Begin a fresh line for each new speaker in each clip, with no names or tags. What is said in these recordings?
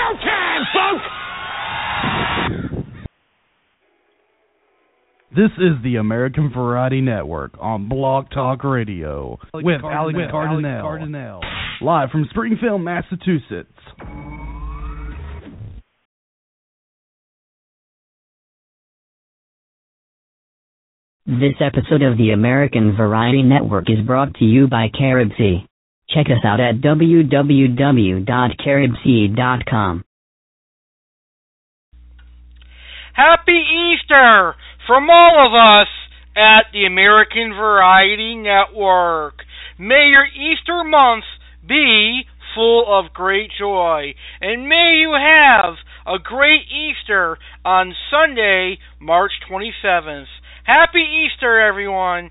Showtime, folks!
This is the American Variety Network on Blog Talk Radio with Alex Cardinale, Cardinale, live from Springfield, Massachusetts.
This episode of the American Variety Network is brought to you by Caribsea. Check us out at www.caribsea.com.
Happy Easter from all of us at the American Variety Network. May your Easter month be full of great joy, and may you have a great Easter on Sunday, March 27th. Happy Easter, everyone.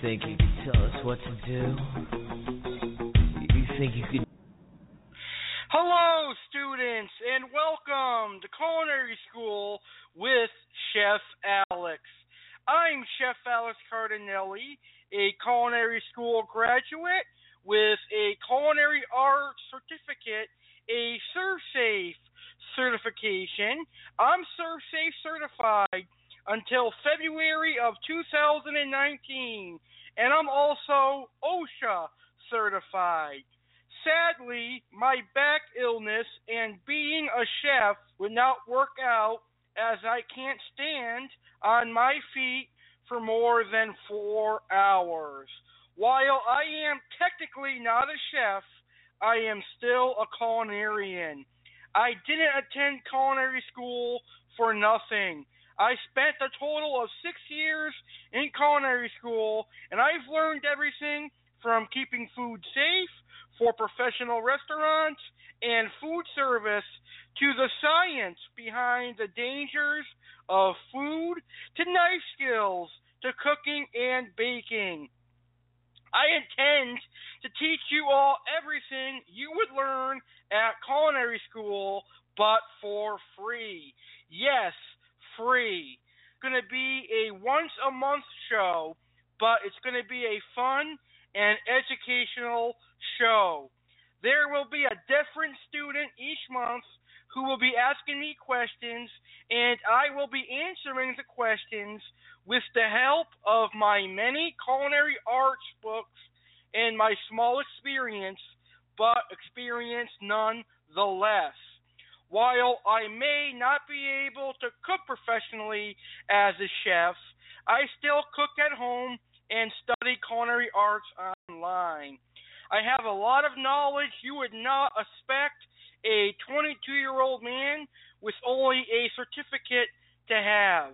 Think you can tell us what to do? You think you could
Hello, students, and welcome to Culinary School with Chef Alex. I'm Chef Alex Cardinelli, a culinary school graduate with a culinary arts certificate, a ServSafe certification. I'm ServSafe certified until February of 2019, and I'm also OSHA certified. Sadly, my back illness and being a chef would not work out as I can't stand on my feet for more than four hours. While I am technically not a chef, I am still a culinarian. I didn't attend culinary school for nothing. I spent a total of six years in culinary school, and I've learned everything from keeping food safe for professional restaurants and food service to the science behind the dangers of food to knife skills to cooking and baking. I intend to teach you all everything you would learn at culinary school, but for free. Yes, free. It's going to be a once a month show, but it's going to be a fun and educational show. There will be a different student each month who will be asking me questions, and I will be answering the questions with the help of my many culinary arts books and my small experience, but experience nonetheless. While I may not be able to cook professionally as a chef, I still cook at home and study culinary arts online. I have a lot of knowledge you would not expect a 22 year old man with only a certificate to have.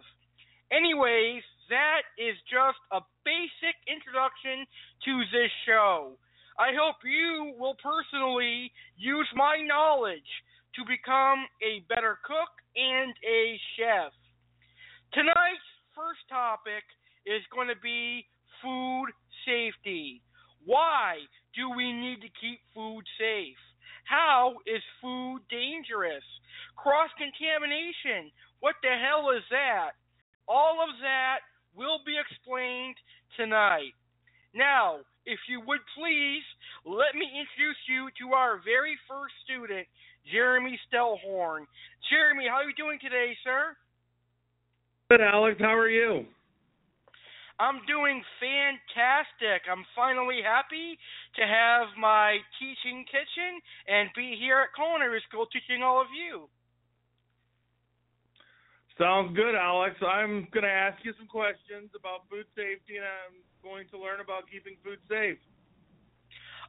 Anyways, that is just a basic introduction to this show. I hope you will personally use my knowledge to become a better cook and a chef. Tonight's first topic is going to be food safety. Why do we need to keep food safe? How is food dangerous? Cross contamination. What the hell is that? All of that will be explained tonight. Now, if you would please, let me introduce you to our very first student, Jeremy Stellhorn. Jeremy, how are you doing today, sir?
Good, Alex. How are you?
I'm doing fantastic. I'm finally happy to have my teaching kitchen and be here at culinary school teaching all of you.
Sounds good, Alex. I'm going to ask you some questions about food safety, and I'm going to learn about keeping food safe.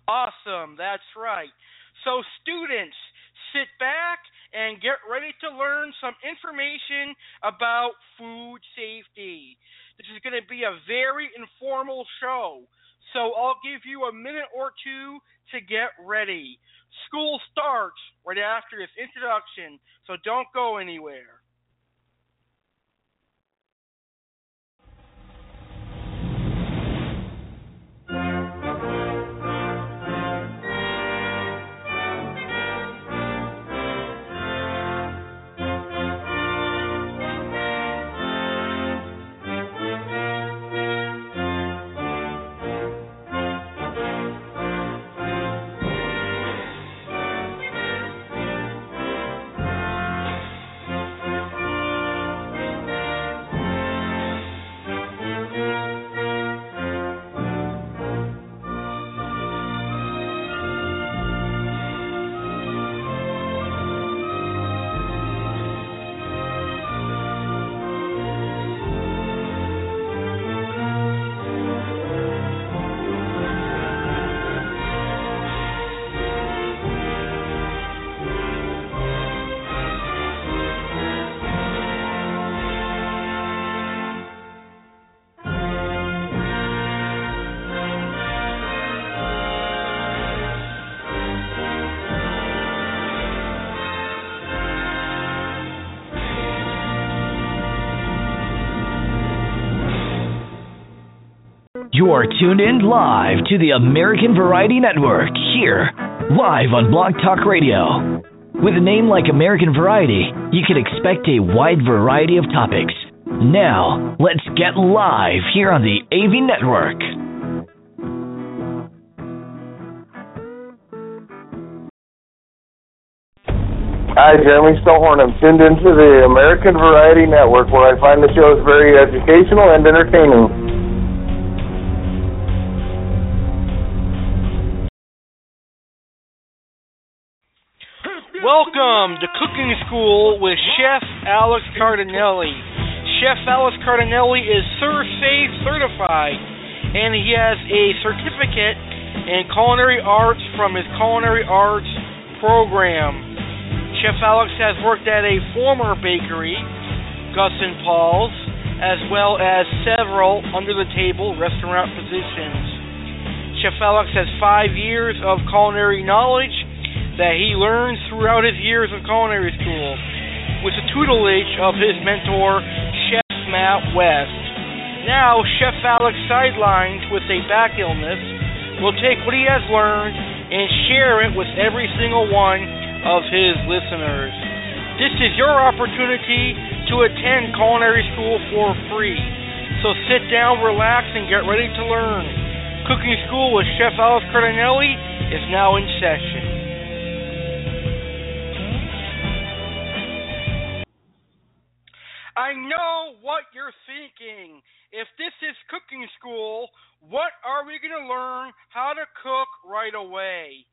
Awesome. That's right. So, students, sit back and get ready to learn some information about food safety. This is going to be a very informal show. so I'll give you a minute or two to get ready. School starts right after this introduction, so don't go anywhere.
You are tuned in live to the American Variety Network here, live on Blog Talk Radio. With a name like American Variety, you can expect a wide variety of topics. Now, let's get live here on the AV Network.
Hi, Jeremy Stillhorn. I'm tuned into the American Variety Network where I find the shows very educational and entertaining.
Welcome to Cooking School with Chef Alex Cardinelli. Chef Alex Cardinelli is ServSafe certified, and he has a certificate in culinary arts from his culinary arts program. Chef Alex has worked at a former bakery, Gus and Paul's, as well as several under the table restaurant positions. Chef Alex has five years of culinary knowledge that he learned throughout his years of culinary school with the tutelage of his mentor, Chef Matt West. Now, Chef Alex, sidelined with a back illness, will take what he has learned and share it with every single one of his listeners. This is your opportunity to attend culinary school for free. So sit down, relax, and get ready to learn. Cooking School with Chef Alex Cardinelli is now in session. I know what you're thinking. If this is cooking school, what are we going to learn how to cook right away?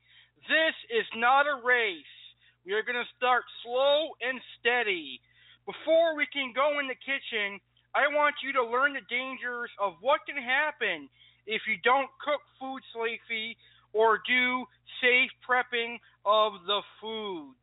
This is not a race. We are going to start slow and steady. Before we can go in the kitchen, I want you to learn the dangers of what can happen if you don't cook food safely or do safe prepping of the food.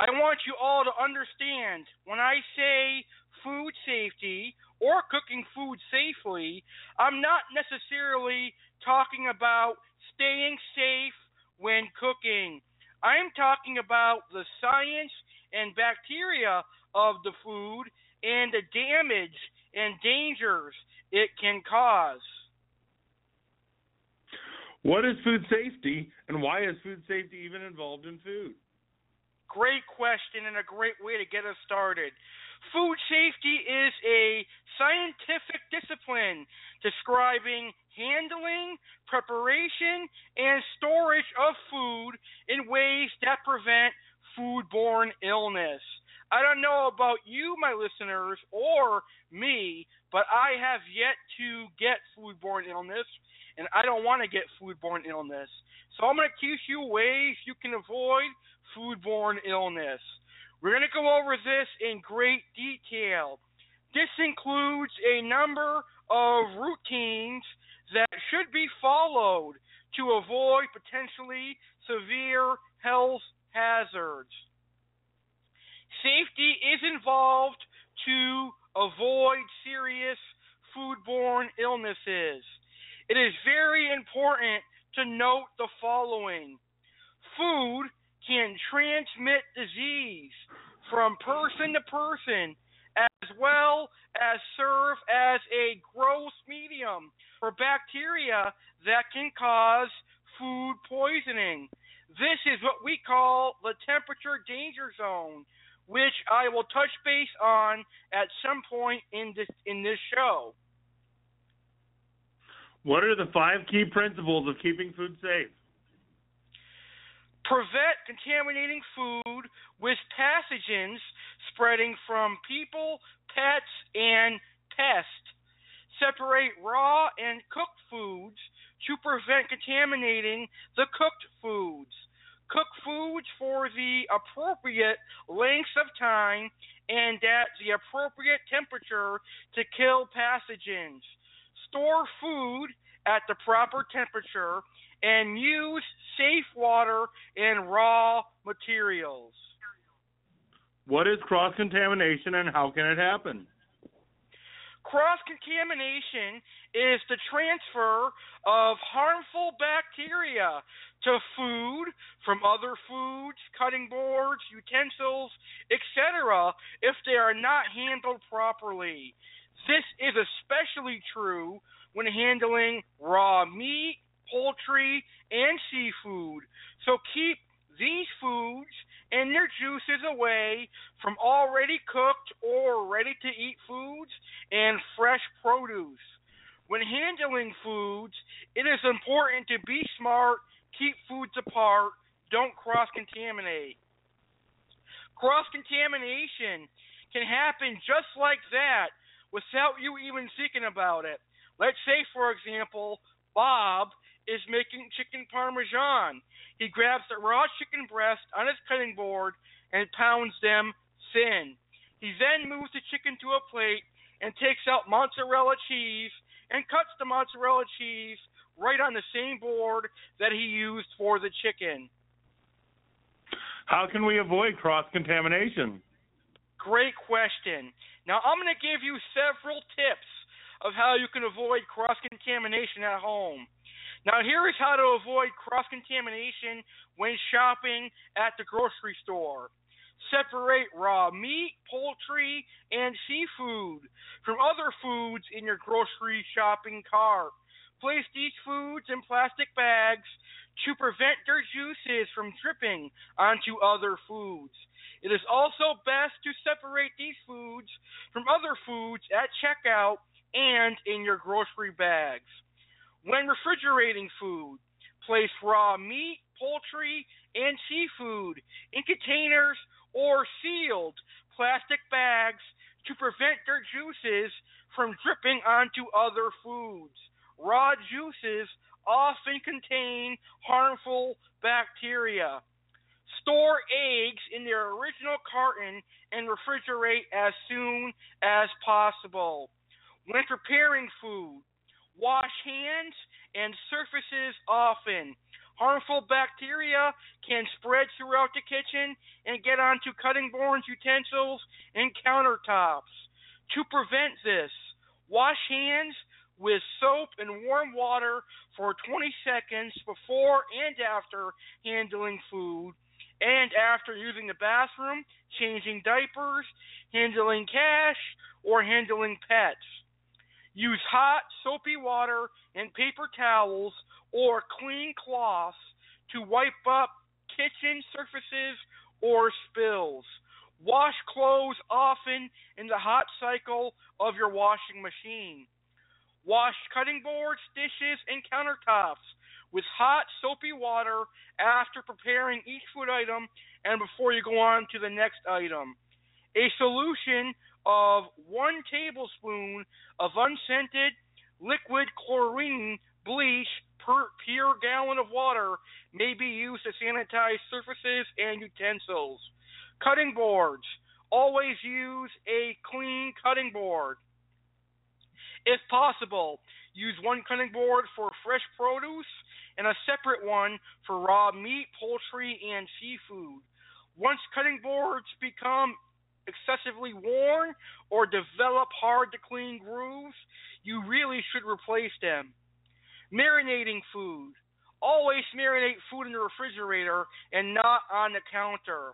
I want you all to understand when I say food safety or cooking food safely, I'm not necessarily talking about staying safe when cooking. I'm talking about the science and bacteria of the food and the damage and dangers it can cause.
What is food safety and why is food safety even involved in food?
Great question and a great way to get us started. Food safety is a scientific discipline describing handling, preparation, and storage of food in ways that prevent foodborne illness. I don't know about you, my listeners, or me, but I have yet to get foodborne illness, and I don't want to get foodborne illness. So I'm going to teach you ways you can avoid foodborne illness. We're going to go over this in great detail. This includes a number of routines that should be followed to avoid potentially severe health hazards. Safety is involved to avoid serious foodborne illnesses. it is very important to note the following food can transmit disease from person to person as well as serve as a gross medium for bacteria that can cause food poisoning. This is what we call the temperature danger zone, which I will touch base on at some point in this in this show.
What are the five key principles of keeping food safe?
Prevent contaminating food with pathogens spreading from people, pets, and pests. Separate raw and cooked foods to prevent contaminating the cooked foods. Cook foods for the appropriate lengths of time and at the appropriate temperature to kill pathogens store food at the proper temperature, and use safe water and raw materials.
What is cross contamination and how can it happen?
Cross contamination is the transfer of harmful bacteria to food from other foods, cutting boards, utensils, etc., if they are not handled properly. This is especially true when handling raw meat, poultry, and seafood. So keep these foods and their juices away from already cooked or ready to eat foods and fresh produce. When handling foods, it is important to be smart, keep foods apart, don't cross contaminate. Cross contamination can happen just like that without you even thinking about it. Let's say, for example, Bob is making chicken parmesan. He grabs the raw chicken breast on his cutting board and pounds them thin. He then moves the chicken to a plate and takes out mozzarella cheese and cuts the mozzarella cheese right on the same board that he used for the chicken.
How can we avoid cross contamination?
Great question. Now, I'm going to give you several tips of how you can avoid cross contamination at home. Now, here is how to avoid cross contamination when shopping at the grocery store. Separate raw meat, poultry, and seafood from other foods in your grocery shopping cart. Place these foods in plastic bags to prevent their juices from dripping onto other foods. It is also best to separate these foods from other foods at checkout and in your grocery bags. When refrigerating food, place raw meat, poultry, and seafood in containers or sealed plastic bags to prevent their juices from dripping onto other foods. Raw juices often contain harmful bacteria. Store eggs in their original carton and refrigerate as soon as possible. When preparing food, wash hands and surfaces often. Harmful bacteria can spread throughout the kitchen and get onto cutting boards, utensils, and countertops. To prevent this, wash hands with soap and warm water for 20 seconds before and after handling food and after using the bathroom, changing diapers, handling cash, or handling pets. Use hot, soapy water and paper towels or clean cloths to wipe up kitchen surfaces or spills. Wash clothes often in the hot cycle of your washing machine. Wash cutting boards, dishes, and countertops with hot, soapy water after preparing each food item and before you go on to the next item. A solution of one tablespoon of unscented liquid chlorine bleach per pure gallon of water may be used to sanitize surfaces and utensils. Cutting boards. Always use a clean cutting board. If possible, use one cutting board for fresh produce and a separate one for raw meat, poultry, and seafood. Once cutting boards become excessively worn or develop hard to clean grooves, you really should replace them. Marinating food. Always marinate food in the refrigerator and not on the counter.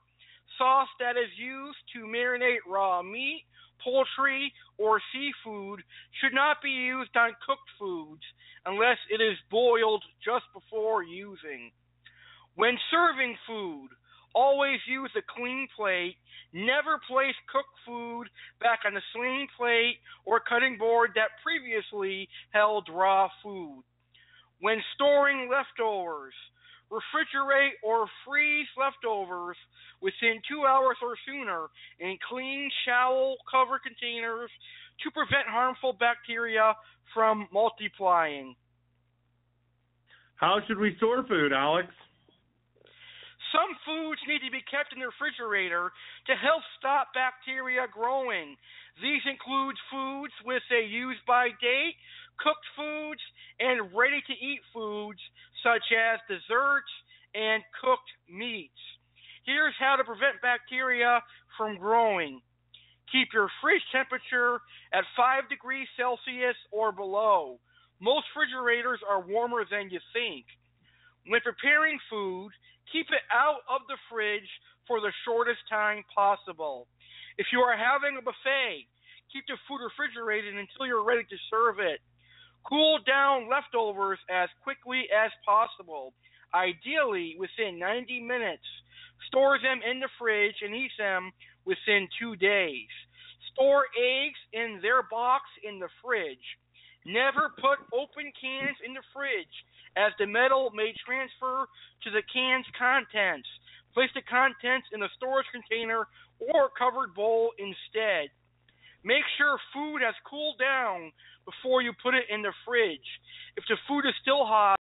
Sauce that is used to marinate raw meat, poultry, or seafood should not be used on cooked foods unless it is boiled just before using. When serving food, always use a clean plate. Never place cooked food back on the same plate or cutting board that previously held raw food. When storing leftovers, refrigerate or freeze leftovers within two hours or sooner in clean, shallow covered containers to prevent harmful bacteria from multiplying.
How should we store food, Alex?
Some foods need to be kept in the refrigerator to help stop bacteria growing. These include foods with a use by date, cooked foods, and ready to eat foods such as desserts and cooked meats. Here's how to prevent bacteria from growing. Keep your fridge temperature at 5 degrees Celsius or below. Most refrigerators are warmer than you think. When preparing food, keep it out of the fridge for the shortest time possible. If you are having a buffet, keep the food refrigerated until you're ready to serve it. Cool down leftovers as quickly as possible, ideally within 90 minutes. Store them in the fridge and eat them within two days. Store eggs in their box in the fridge. Never put open cans in the fridge as the metal may transfer to the can's contents. Place the contents in a storage container or covered bowl instead. Make sure food has cooled down before you put it in the fridge. If the food is still hot,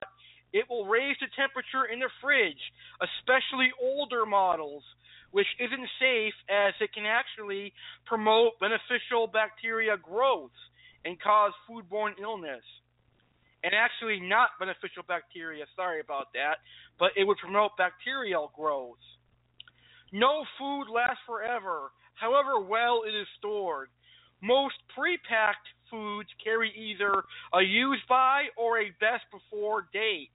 it will raise the temperature in the fridge, especially older models, which isn't safe as it can actually promote beneficial bacteria growth and cause foodborne illness and actually not beneficial bacteria. Sorry about that, but it would promote bacterial growth. No food lasts forever, however well it is stored. Most pre-packed foods carry either a use by or a best before date.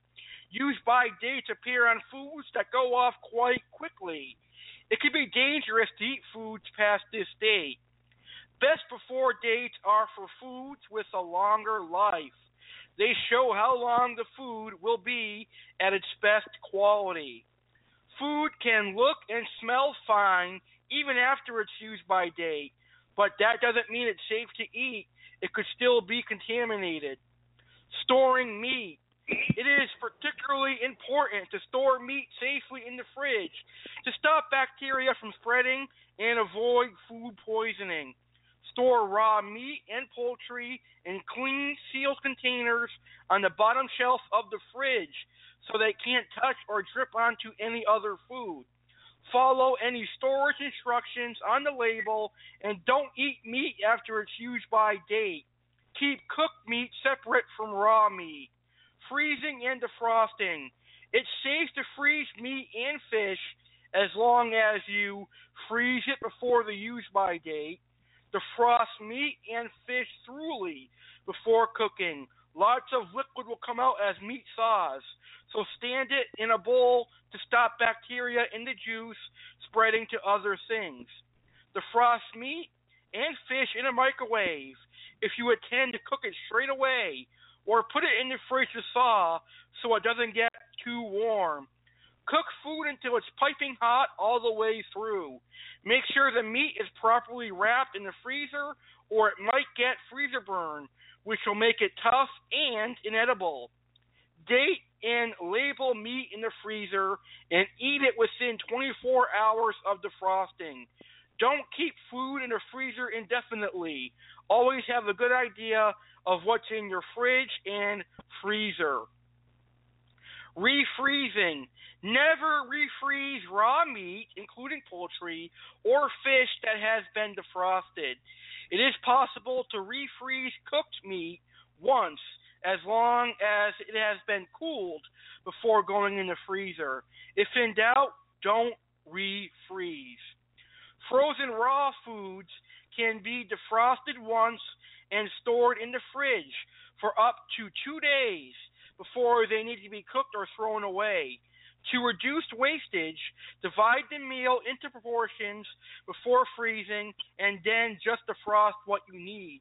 Use by dates appear on foods that go off quite quickly. It can be dangerous to eat foods past this date. Best before dates are for foods with a longer life. They show how long the food will be at its best quality. Food can look and smell fine even after its use by date, but that doesn't mean it's safe to eat. It could still be contaminated. Storing meat. It is particularly important to store meat safely in the fridge to stop bacteria from spreading and avoid food poisoning. Store raw meat and poultry in clean, sealed containers on the bottom shelf of the fridge so they can't touch or drip onto any other food. Follow any storage instructions on the label and don't eat meat after its use by date. Keep cooked meat separate from raw meat. Freezing and defrosting. It's safe to freeze meat and fish as long as you freeze it before the use by date defrost meat and fish thoroughly before cooking. Lots of liquid will come out as meat thaws, so stand it in a bowl to stop bacteria in the juice spreading to other things. Defrost meat and fish in a microwave if you intend to cook it straight away, or put it in the fridge to thaw so it doesn't get too warm. Cook food until it's piping hot all the way through. Make sure the meat is properly wrapped in the freezer or it might get freezer burn, which will make it tough and inedible. Date and label meat in the freezer and eat it within 24 hours of defrosting. Don't keep food in the freezer indefinitely. Always have a good idea of what's in your fridge and freezer. Refreezing. Never refreeze raw meat, including poultry, or fish that has been defrosted. It is possible to refreeze cooked meat once, as long as it has been cooled before going in the freezer. If in doubt, don't refreeze. Frozen raw foods can be defrosted once and stored in the fridge for up to two days before they need to be cooked or thrown away. To reduce wastage, divide the meal into proportions before freezing and then just defrost what you need.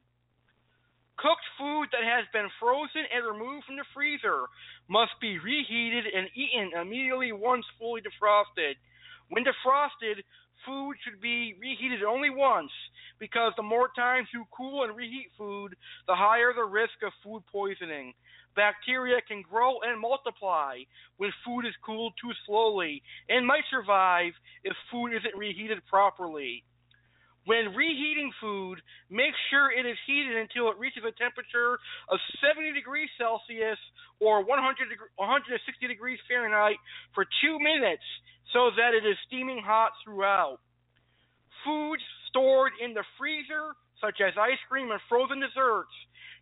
Cooked food that has been frozen and removed from the freezer must be reheated and eaten immediately once fully defrosted. When defrosted, food should be reheated only once because the more times you cool and reheat food, the higher the risk of food poisoning. Bacteria can grow and multiply when food is cooled too slowly and might survive if food isn't reheated properly. When reheating food, make sure it is heated until it reaches a temperature of 70 degrees Celsius or 100 160 degrees Fahrenheit for two minutes so that it is steaming hot throughout. Foods stored in the freezer, such as ice cream and frozen desserts,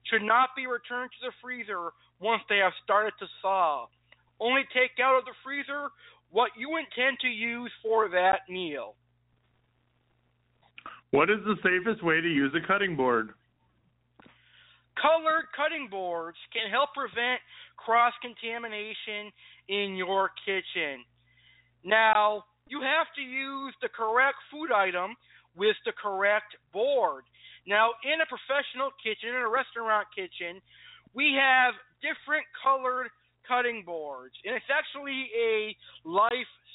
should not be returned to the freezer once they have started to thaw. Only take out of the freezer what you intend to use for that meal.
What is the safest way to use a cutting board?
Colored cutting boards can help prevent cross contamination in your kitchen. Now, you have to use the correct food item with the correct board. Now, in a professional kitchen, in a restaurant kitchen, we have different colored cutting boards, and it's actually a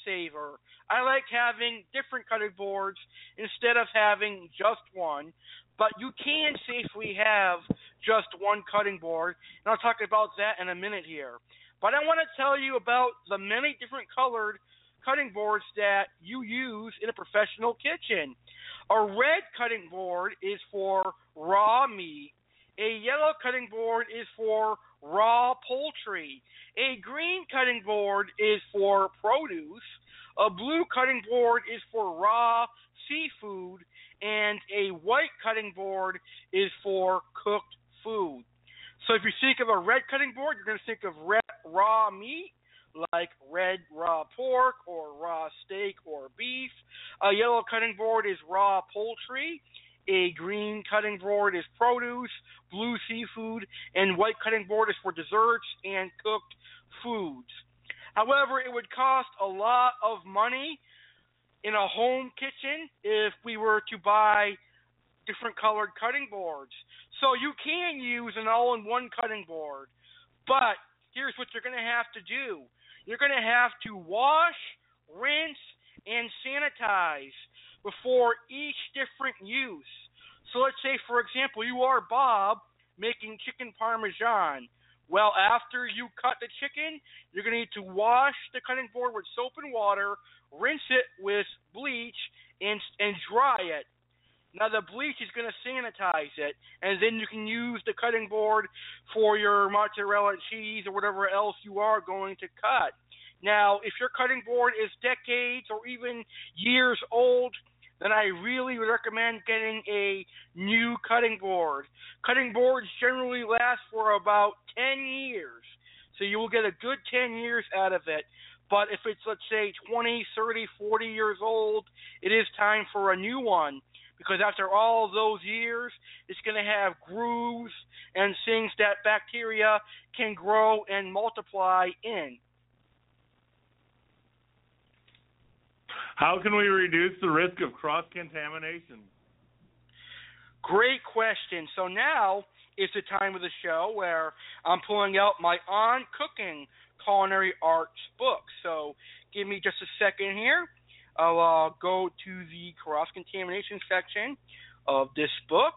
lifesaver. I like having different cutting boards instead of having just one, but you can safely have just one cutting board, and I'll talk about that in a minute here. But I want to tell you about the many different colored cutting boards that you use in a professional kitchen. A red cutting board is for raw meat. A yellow cutting board is for raw poultry. A green cutting board is for produce. A blue cutting board is for raw seafood. And a white cutting board is for cooked food. So if you think of a red cutting board, you're going to think of red raw meat like red raw pork or raw steak or beef. A yellow cutting board is raw poultry. A green cutting board is produce, blue seafood, and white cutting board is for desserts and cooked foods. However, it would cost a lot of money in a home kitchen if we were to buy different colored cutting boards. So you can use an all in one cutting board, but here's what you're going to have to do you're going to have to wash, rinse, and sanitize before each different use. So let's say, for example, you are Bob making chicken parmesan. Well, after you cut the chicken, you're going to need to wash the cutting board with soap and water, rinse it with bleach, and and dry it. Now the bleach is going to sanitize it, and then you can use the cutting board for your mozzarella cheese or whatever else you are going to cut. Now, if your cutting board is decades or even years old, then I really would recommend getting a new cutting board. Cutting boards generally last for about 10 years, so you will get a good 10 years out of it. But if it's, let's say, 20, 30, 40 years old, it is time for a new one because after all those years, it's going to have grooves and things that bacteria can grow and multiply in.
How can we reduce the risk of cross contamination?
Great question. So now is the time of the show where I'm pulling out my On Cooking Culinary Arts book. So give me just a second here. I'll uh, go to the cross contamination section of this book.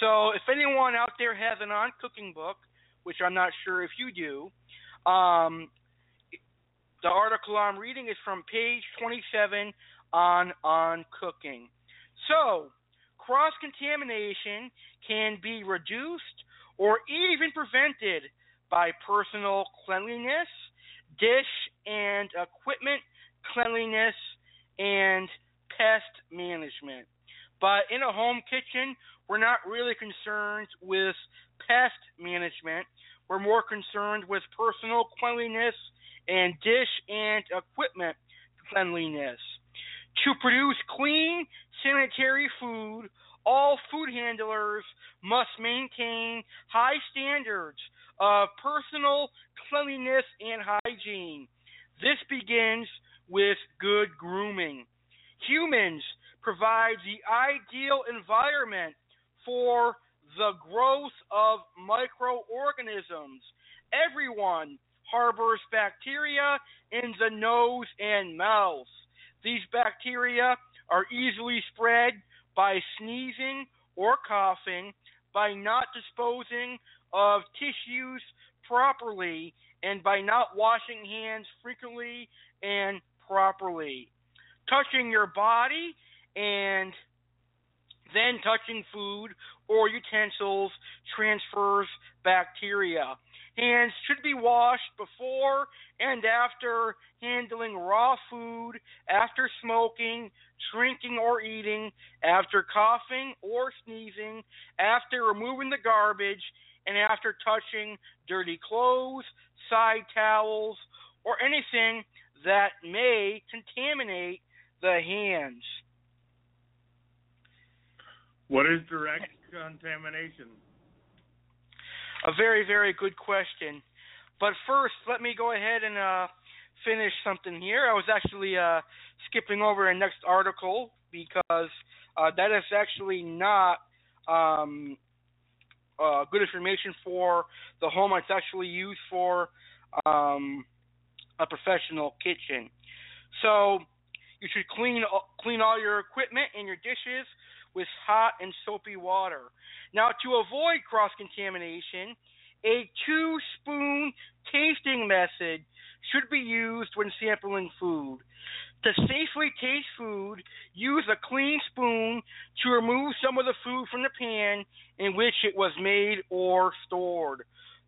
So, if anyone out there has an on cooking book, which I'm not sure if you do, um, the article I'm reading is from page 27 on on cooking. So, cross contamination can be reduced or even prevented by personal cleanliness, dish and equipment cleanliness, and pest management. But in a home kitchen, we're not really concerned with pest management. We're more concerned with personal cleanliness and dish and equipment cleanliness. To produce clean, sanitary food, all food handlers must maintain high standards of personal cleanliness and hygiene. This begins with good grooming. Humans provide the ideal environment for the growth of microorganisms. Everyone harbors bacteria in the nose and mouth. These bacteria are easily spread by sneezing or coughing, by not disposing of tissues properly, and by not washing hands frequently and properly. Touching your body and then touching food or utensils transfers bacteria. Hands should be washed before and after handling raw food, after smoking, drinking or eating, after coughing or sneezing, after removing the garbage, and after touching dirty clothes, side towels, or anything that may contaminate the hands.
What is direct contamination?
A very, very good question. But first, let me go ahead and uh, finish something here. I was actually uh, skipping over a next article because uh, that is actually not um, uh, good information for the home. It's actually used for um, a professional kitchen. So you should clean clean all your equipment and your dishes with hot and soapy water. Now, to avoid cross contamination, a two spoon tasting method should be used when sampling food. To safely taste food, use a clean spoon to remove some of the food from the pan in which it was made or stored.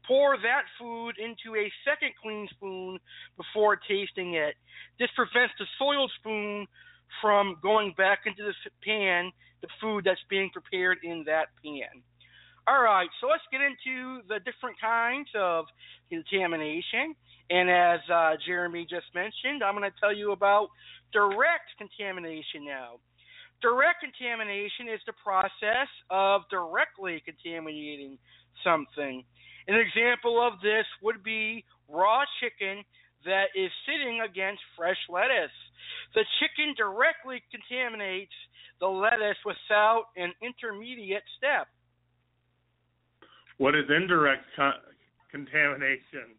Pour that food into a second clean spoon before tasting it. This prevents the soiled spoon from going back into the pan, the food that's being prepared in that pan. All right, so let's get into the different kinds of contamination. And as uh, Jeremy just mentioned, I'm going to tell you about direct contamination now. Direct contamination is the process of directly contaminating something. An example of this would be raw chicken that is sitting against fresh lettuce. The chicken directly contaminates the lettuce without an intermediate step.
What is indirect co- contamination?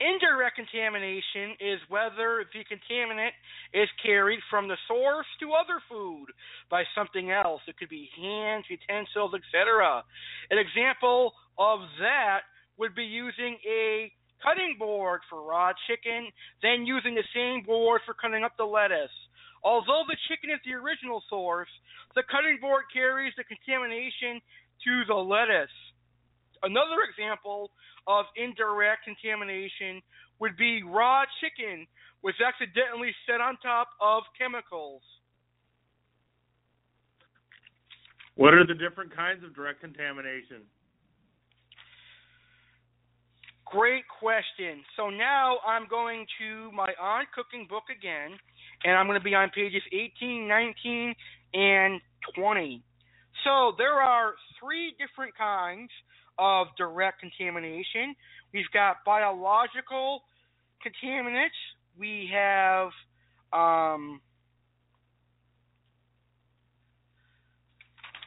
Indirect contamination is whether the contaminant is carried from the source to other food by something else. It could be hands, utensils, etc. An example of that would be using a cutting board for raw chicken, then using the same board for cutting up the lettuce. Although the chicken is the original source, the cutting board carries the contamination to the lettuce. Another example of indirect contamination would be raw chicken, which accidentally set on top of chemicals.
What are the different kinds of direct contamination?
Great question. So now I'm going to my on cooking book again, and I'm going to be on pages 18, 19, and 20. So there are three different kinds of direct contamination. We've got biological contaminants. We have um,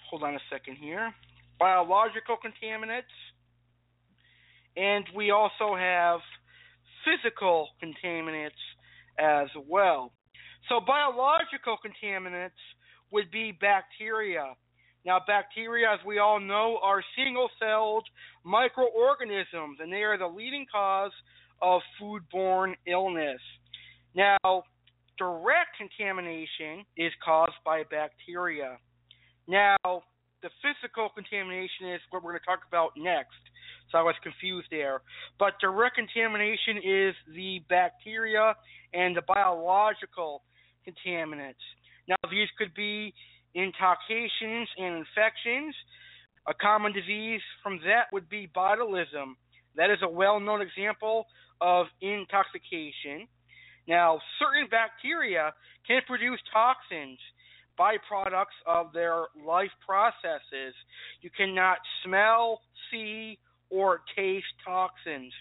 hold on a second here. Biological contaminants and we also have physical contaminants as well. So, biological contaminants would be bacteria. Now, bacteria, as we all know, are single celled microorganisms, and they are the leading cause of foodborne illness. Now, direct contamination is caused by bacteria. Now, the physical contamination is what we're going to talk about next. So I was confused there. But direct contamination is the bacteria and the biological contaminants. Now, these could be intoxications and infections. A common disease from that would be botulism. That is a well known example of intoxication. Now, certain bacteria can produce toxins, byproducts of their life processes. You cannot smell, see, or taste toxins.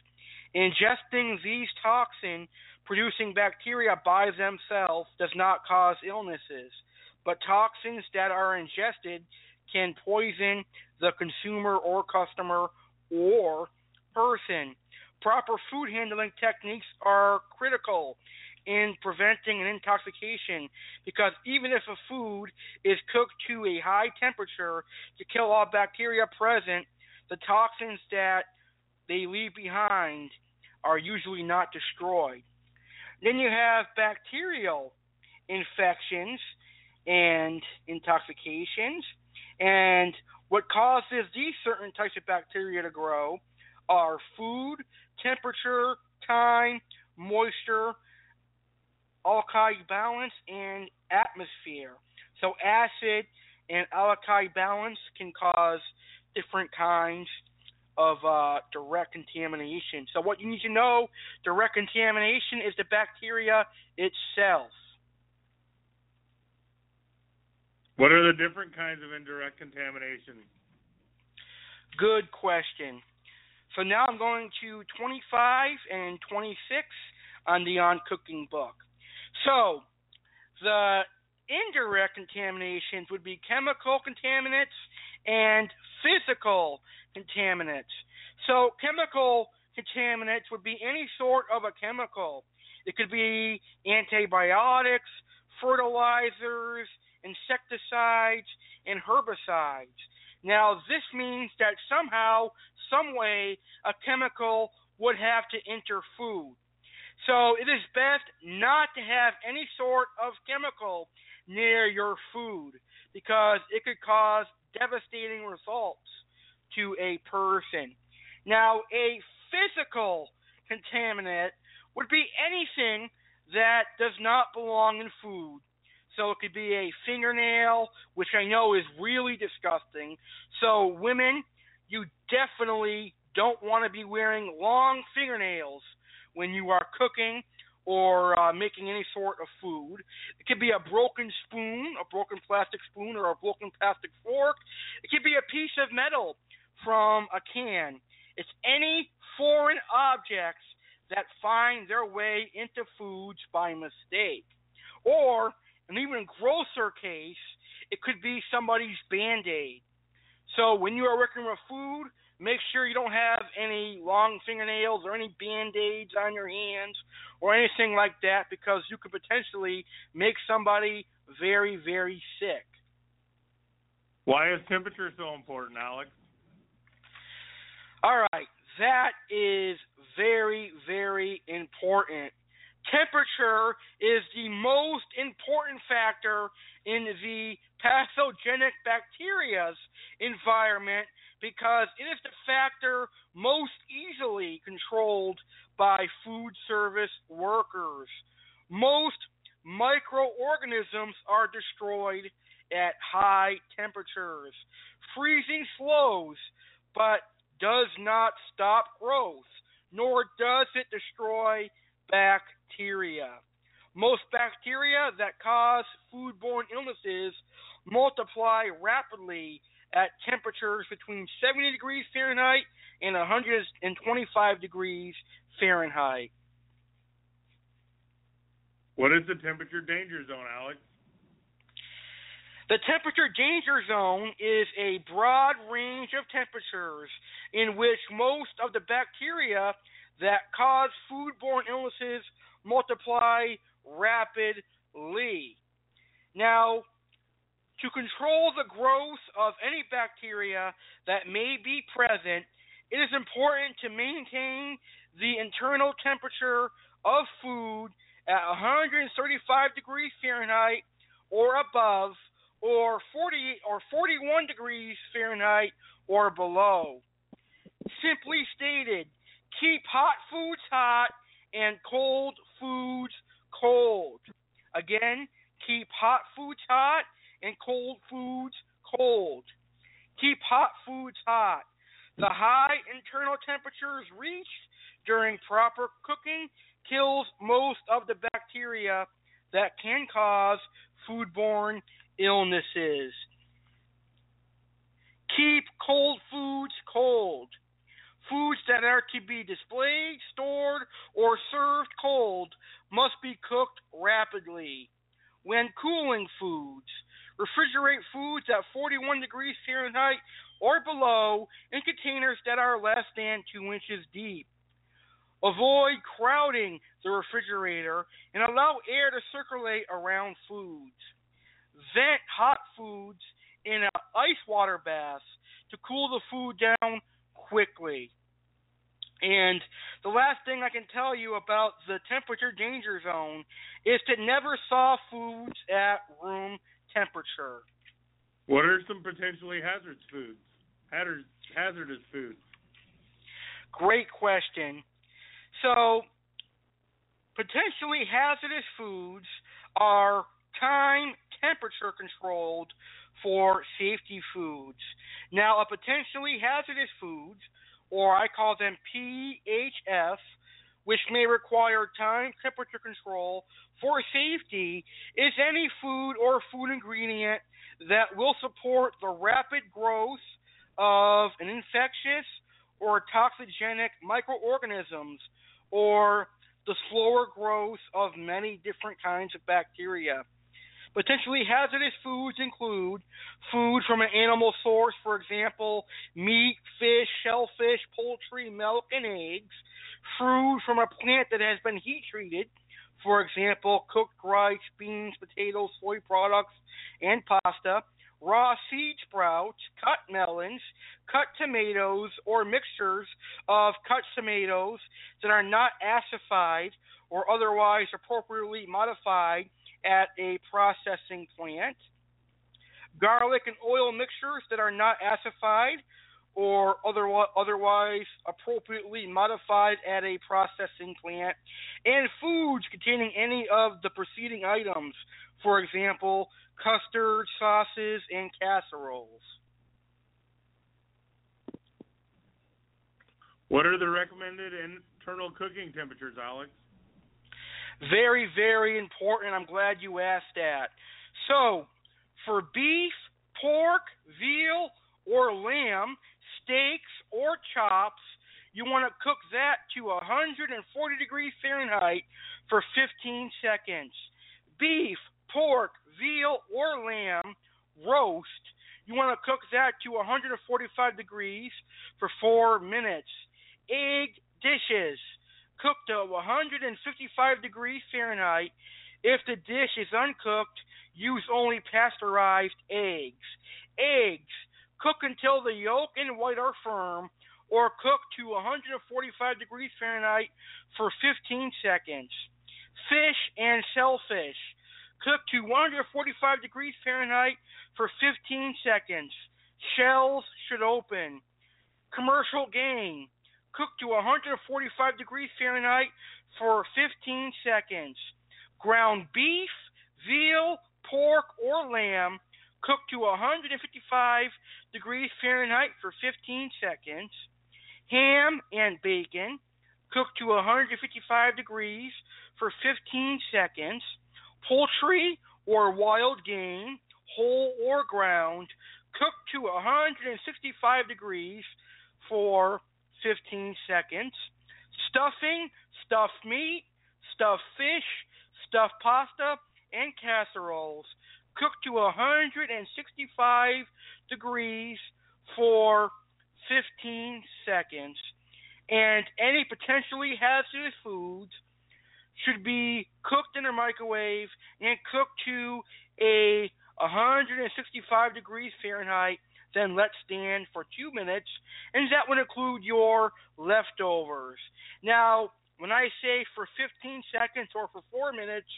Ingesting these toxin producing bacteria by themselves does not cause illnesses, but toxins that are ingested can poison the consumer or customer or person. Proper food handling techniques are critical in preventing an intoxication because even if a food is cooked to a high temperature to kill all bacteria present, the toxins that they leave behind are usually not destroyed. Then you have bacterial infections and intoxications. And what causes these certain types of bacteria to grow are food, temperature, time, moisture, alkali balance, and atmosphere. So acid and alkali balance can cause different kinds of uh, direct contamination. So what you need to know, direct contamination is the bacteria itself.
What are the different kinds of indirect contamination?
Good question. So now I'm going to 25 and 26 on the On Cooking book. So the indirect contaminations would be chemical contaminants and physical contaminants. So chemical contaminants would be any sort of a chemical. It could be antibiotics, fertilizers, insecticides, and herbicides. Now, this means that somehow, some way, a chemical would have to enter food. So it is best not to have any sort of chemical near your food because it could cause devastating results to a person. Now, a physical contaminant would be anything that does not belong in food. So it could be a fingernail, which I know is really disgusting. So, women, you definitely don't want to be wearing long fingernails when you are cooking or uh, making any sort of food. It could be a broken spoon, a broken plastic spoon, or a broken plastic fork. It could be a piece of metal from a can. It's any foreign objects that find their way into foods by mistake. Or, an even grosser case, it could be somebody's band aid. So, when you are working with food, make sure you don't have any long fingernails or any band aids on your hands or anything like that because you could potentially make somebody very, very sick.
Why is temperature so important, Alex?
All right, that is very, very important. Temperature is the most important factor in the pathogenic bacteria's environment because it is the factor most easily controlled by food service workers. Most microorganisms are destroyed at high temperatures. Freezing slows, but does not stop growth, nor does it destroy bacteria. Most bacteria that cause foodborne illnesses multiply rapidly at temperatures between 70 degrees Fahrenheit and 125 degrees Fahrenheit.
What is the temperature danger zone, Alex?
The temperature danger zone is a broad range of temperatures in which most of the bacteria that cause foodborne illnesses multiply rapidly. Now, to control the growth of any bacteria that may be present, it is important to maintain the internal temperature of food at 135 degrees Fahrenheit or above or 40 or 41 degrees Fahrenheit or below. Simply stated, keep hot foods hot and cold foods cold. Again, keep hot foods hot and cold foods cold. Keep hot foods hot. The high internal temperatures reached during proper cooking kills most of the bacteria that can cause foodborne illnesses. Keep cold foods cold. Foods that are to be displayed, stored, or served cold must be cooked rapidly. When cooling foods, refrigerate foods at 41 degrees Fahrenheit or below in containers that are less than 2 inches deep. Avoid crowding the refrigerator and allow air to circulate around foods. Vent hot foods in an ice water bath to cool the food down quickly. And the last thing I can tell you about the temperature danger zone is to never thaw foods at room temperature.
What are some potentially hazardous foods? Hazardous, hazardous foods.
Great question. So, potentially hazardous foods are time temperature controlled for safety foods. Now, a potentially hazardous foods, or I call them PHF, which may require time temperature control for safety, is any food or food ingredient that will support the rapid growth of an infectious or toxigenic microorganisms or the slower growth of many different kinds of bacteria. Potentially hazardous foods include food from an animal source, for example, meat, fish, shellfish, poultry, milk, and eggs. Food from a plant that has been heat treated, for example, cooked rice, beans, potatoes, soy products, and pasta. Raw seed sprouts, cut melons, cut tomatoes, or mixtures of cut tomatoes that are not acidified or otherwise appropriately modified at a processing plant, garlic and oil mixtures that are not acidified or otherwise appropriately modified at a processing plant, and foods containing any of the preceding items, for example, custard, sauces, and casseroles.
What are the recommended internal cooking temperatures, Alex?
Very, very important. I'm glad you asked that. So, for beef, pork, veal, or lamb, steaks, or chops, you want to cook that to 140 degrees Fahrenheit for 15 seconds. Beef, pork, veal, or lamb roast, you want to cook that to 145 degrees for 4 minutes. Egg dishes, cooked to 155 degrees Fahrenheit. If the dish is uncooked, use only pasteurized eggs. Eggs, cook until the yolk and white are firm, or cook to 145 degrees Fahrenheit for 15 seconds. Fish and shellfish, cook to 145 degrees Fahrenheit for 15 seconds. Shells should open. Commercial game, Cook to 145 degrees Fahrenheit for 15 seconds. Ground beef, veal, pork, or lamb cooked to 155 degrees Fahrenheit for 15 seconds. Ham and bacon cooked to 155 degrees for 15 seconds. Poultry or wild game, whole or ground, cooked to 165 degrees for 15 seconds. Stuffing, stuffed meat, stuffed fish, stuffed pasta, and casseroles cooked to 165 degrees for 15 seconds. And any potentially hazardous foods should be cooked in a microwave and cooked to a 165 degrees Fahrenheit then let stand for two minutes, and that would include your leftovers. Now, when I say for 15 seconds or for four minutes,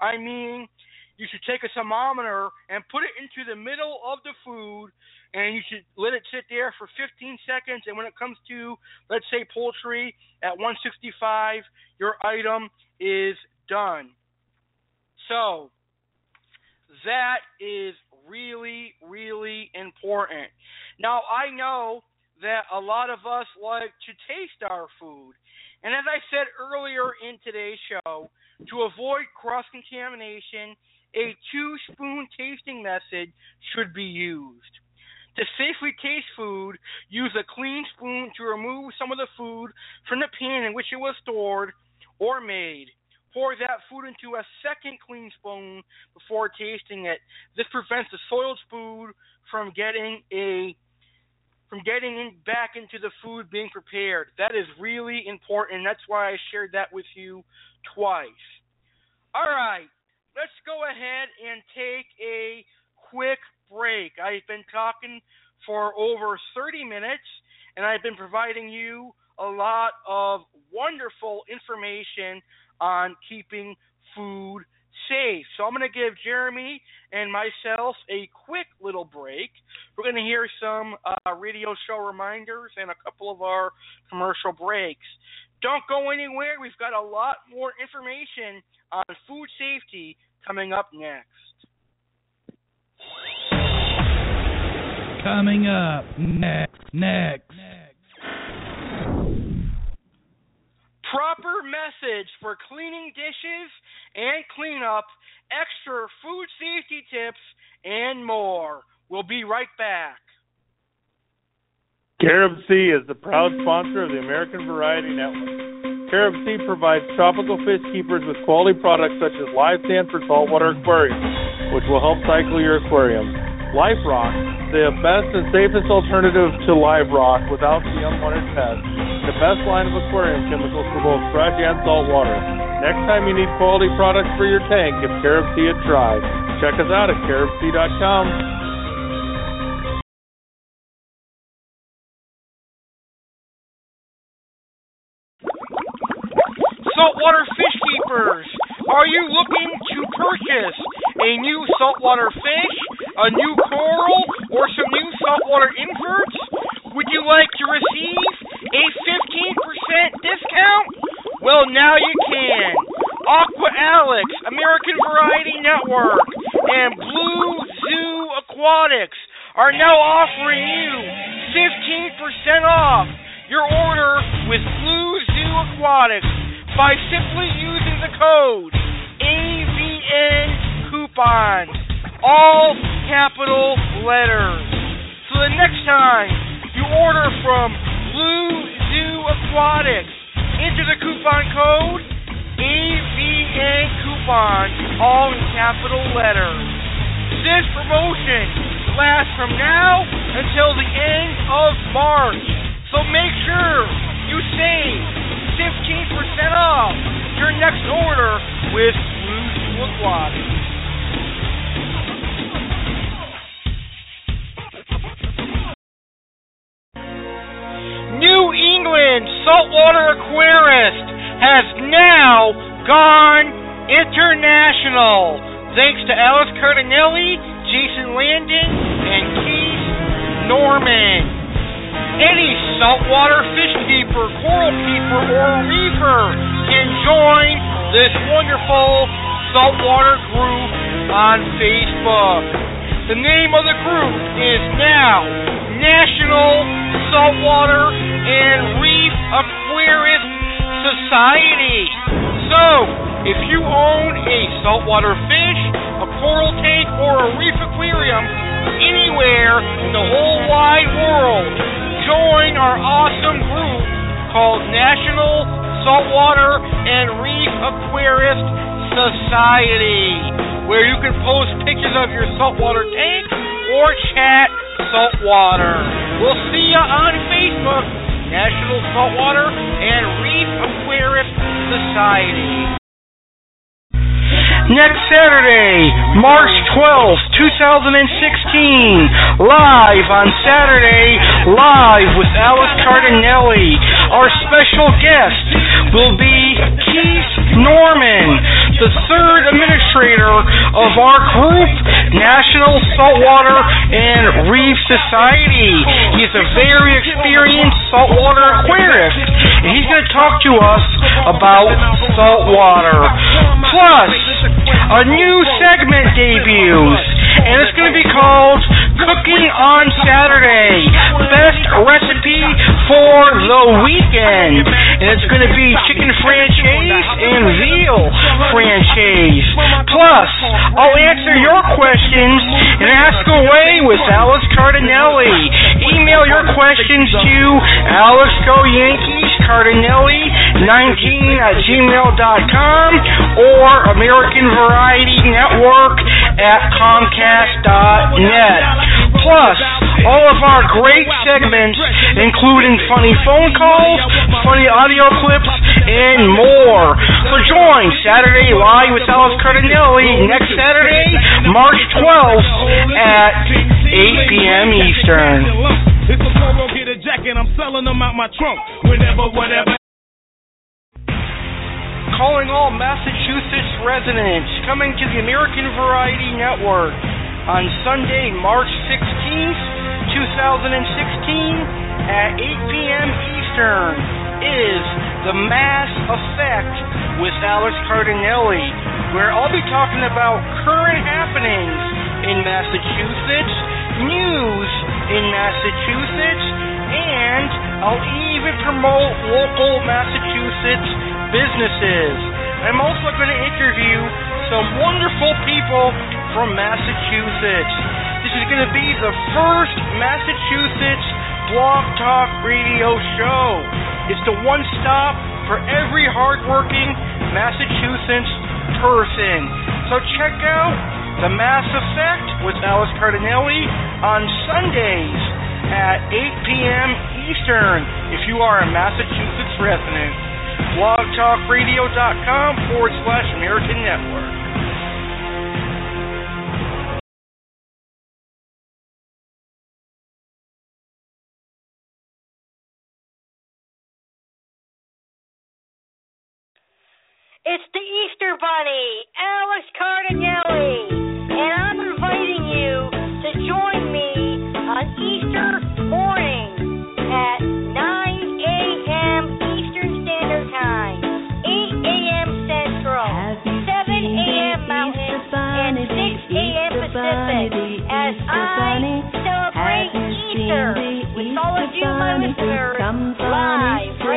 I mean you should take a thermometer and put it into the middle of the food and you should let it sit there for 15 seconds and when it comes to let's say poultry at 165 your item is done so that is really, really important. Now, I know that a lot of us like to taste our food. And as I said earlier in today's show, to avoid cross contamination, a two spoon tasting method should be used. To safely taste food, use a clean spoon to remove some of the food from the pan in which it was stored or made. Pour that food into a second clean spoon before tasting it. This prevents the soiled food from getting a from getting in, back into the food being prepared. That is really important. That's why I shared that with you twice. All right, let's go ahead and take a quick break. I've been talking for over 30 minutes and I've been providing you a lot of wonderful information on keeping food safe. So I'm going to give Jeremy and myself a quick little break. We're going to hear some uh, radio show reminders and a couple of our commercial breaks. Don't go anywhere. We've got a lot more information on food safety coming up next.
Coming up next, next.
proper message for cleaning dishes and cleanup, extra food safety tips, and more. We'll be right back.
Carib Sea is the proud sponsor of the American Variety Network. Carib Sea provides tropical fish keepers with quality products such as live sand for saltwater aquariums, which will help cycle your aquarium. Life Rock, the best and safest alternative to live rock without the unwanted pests. The best line of aquarium chemicals for both fresh and salt water. Next time you need quality products for your tank, give Carib Sea a try. Check us out at caribsea.com.
you looking to purchase a new saltwater fish, a new coral, or some new saltwater inverts? Would you like to receive a 15% discount? Well, now you can. Aqua Alex, American Variety Network, and Blue Zoo Aquatics are now offering you 15% off your order with Blue Zoo Aquatics by simply using the code AVN coupon, all capital letters. So the next time you order from Blue Zoo Aquatics, enter the coupon code AVN coupon, all in capital letters. This promotion lasts from now until the end of March. So make sure you save 15% off your next order with Zoo New England Saltwater Aquarist has now gone international thanks to Alex Cardinelli, Jason Landon, and Keith Norman. Any saltwater fish keeper, coral keeper, or reefer can join this wonderful saltwater group on Facebook. The name of the group is now National Saltwater and Reef Aquarist Society. So, if you own a saltwater fish, a coral tank, or a reef aquarium anywhere in the whole wide world, join our awesome group called National Saltwater and Reef Aquarist Society, where you can post pictures of your saltwater tank or chat saltwater. We'll see you on Facebook, National Saltwater and Reef Aquarist Society. Next Saturday, March 12th, 2016, live on Saturday, live with Alex Cardinelli. Our special guest will be Keith Norman, the third administrator of our group, National Saltwater and Reef Society. He's a very experienced saltwater aquarist, and he's going to talk to us about saltwater. Plus, a new segment debuts, and it's going to be called Cooking on Saturday. Best recipe for the weekend. And it's going to be chicken francese and veal francese. Plus, I'll answer your questions and ask away with Alex Cardinelli. Email your questions to Alex Go Yankees Cardinelli 19 at gmail.com or American Variety Network at Comcast.net. Plus, all of our great segments, including funny phone calls, funny audio clips, and more. So join Saturday Live with Alex Cardinelli next Saturday, March 12th at 8 p.m. Eastern.
It's a get a jacket, I'm selling them out my trunk. Whenever, whatever.
Calling all Massachusetts residents coming to the American Variety Network on Sunday, March 16th, 2016 at 8 p.m. Eastern is The Mass Effect with Alex Cardinelli, where I'll be talking about current happenings in Massachusetts, news in Massachusetts, and I'll even promote local Massachusetts businesses. I'm also going to interview some wonderful people from Massachusetts. This is going to be the first Massachusetts Blog Talk Radio show. It's the one stop for every hardworking Massachusetts person. So check out The Mass Effect with Alex Cardinelli on Sundays at 8 p.m. Eastern if you are a Massachusetts resident. blogtalkradio.com forward slash American Network.
It's the Easter Bunny, Alex Cardinelli, and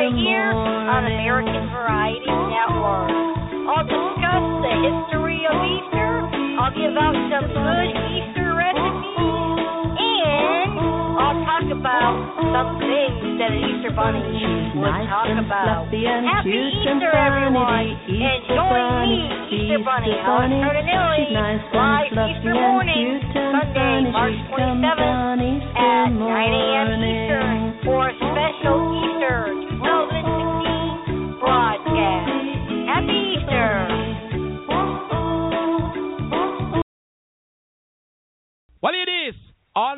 right here on American Variety Network. I'll discuss the history of Easter. I'll give out some good Easter recipes, and I'll talk about some things that an Easter bunny would talk about. Happy Easter, everyone, and join me, Easter Bunny, Alex Cardinelli, live Easter morning, Sunday, March 27th at 9 a.m. Eastern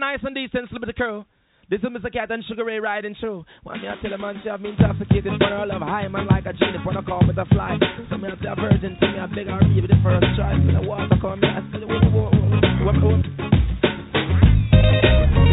nice and decent, slip the crew. This is Mr. Cat and Sugar Ray riding through. When me I tell a man, say I've been intoxicated, but I love high man like a genie. When I call me the fly, so me I say a virgin, to me I beg her, it the first try. When the water come, me I say, whoa, whoa, whoa, whoa, whoa.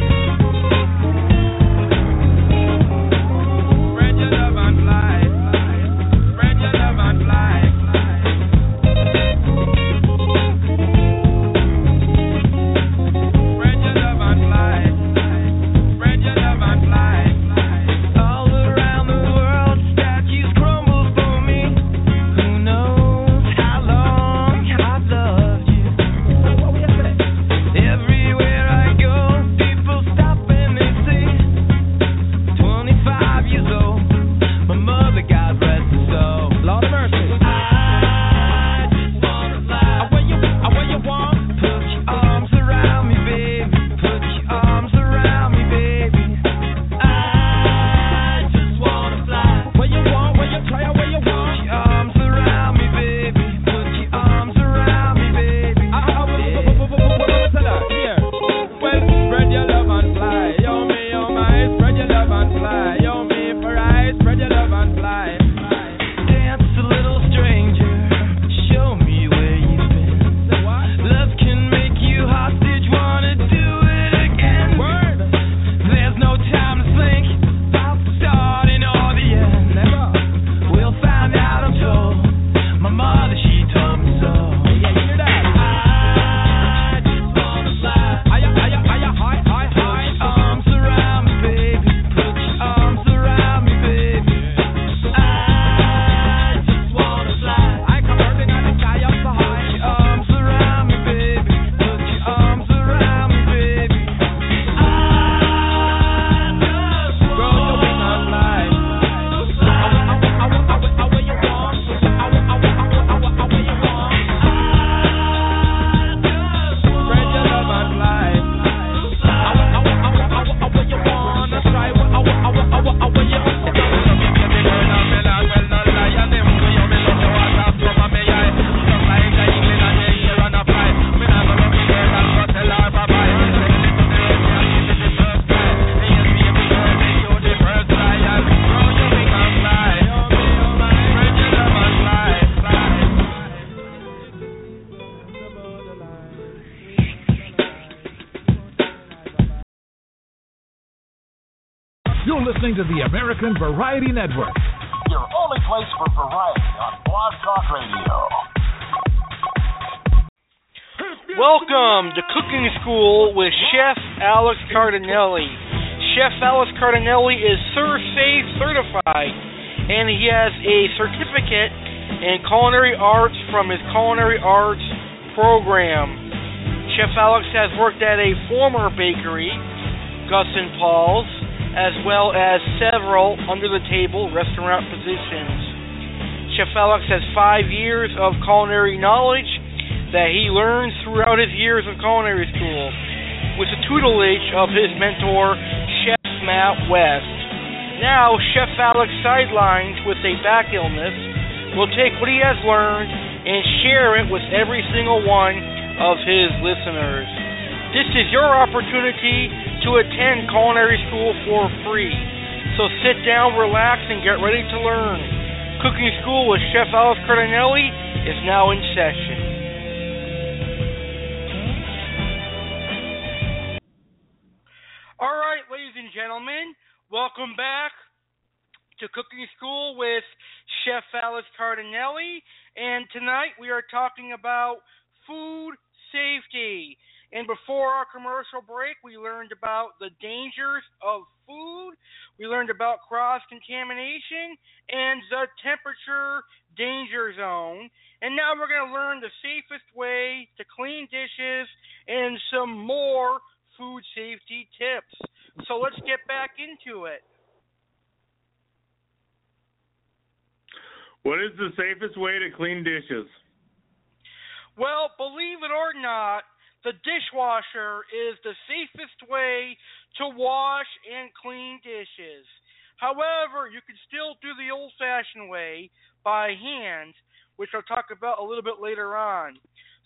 To the American Variety Network.
Your only place for variety on Blog Talk Radio.
Welcome to Cooking School with Chef Alex Cardinelli. Chef Alex Cardinelli is ServSafe certified, and he has a certificate in culinary arts from his culinary arts program. Chef Alex has worked at a former bakery, Gus and Paul's, as well as several under the table restaurant positions. Chef Alex has five years of culinary knowledge that he learned throughout his years of culinary school with the tutelage of his mentor, Chef Matt West. Now, Chef Alex sidelines with a back illness will take what he has learned and share it with every single one of his listeners. This is your opportunity to attend culinary school for free. So sit down, relax, and get ready to learn. Cooking School with Chef Alex Cardinelli is now in session. All right, ladies and gentlemen, welcome back to Cooking School with Chef Alex Cardinelli. And tonight we are talking about food safety. And before our commercial break, we learned about the dangers of food. We learned about cross contamination and the temperature danger zone. And now we're going to learn the safest way to clean dishes and some more food safety tips. So let's get back into it.
What is the safest way to clean dishes?
Well, believe it or not, the dishwasher is the safest way to wash and clean dishes. However, you can still do the old fashioned way by hand, which I'll talk about a little bit later on.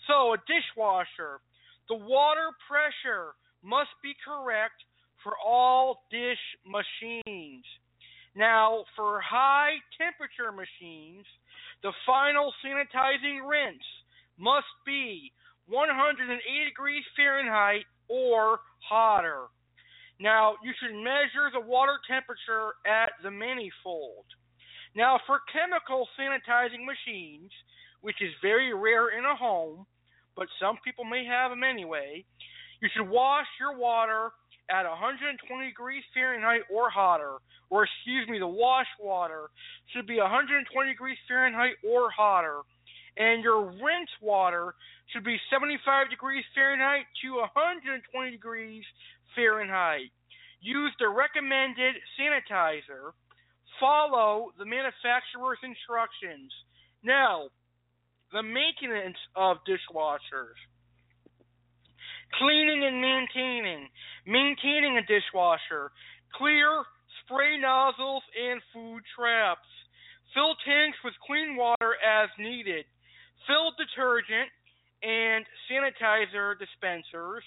So, a dishwasher, the water pressure must be correct for all dish machines. Now, for high temperature machines, the final sanitizing rinse must be 180 degrees Fahrenheit or hotter. Now, you should measure the water temperature at the manifold. Now, for chemical sanitizing machines, which is very rare in a home, but some people may have them anyway, you should wash your water at 120 degrees Fahrenheit or hotter, or excuse me, the wash water should be 120 degrees Fahrenheit or hotter and your rinse water should be 75 degrees Fahrenheit to 120 degrees Fahrenheit. Use the recommended sanitizer. Follow the manufacturer's instructions. Now, the maintenance of dishwashers. Cleaning and maintaining. Maintaining a dishwasher. Clear spray nozzles and food traps. Fill tanks with clean water as needed fill detergent and sanitizer dispensers,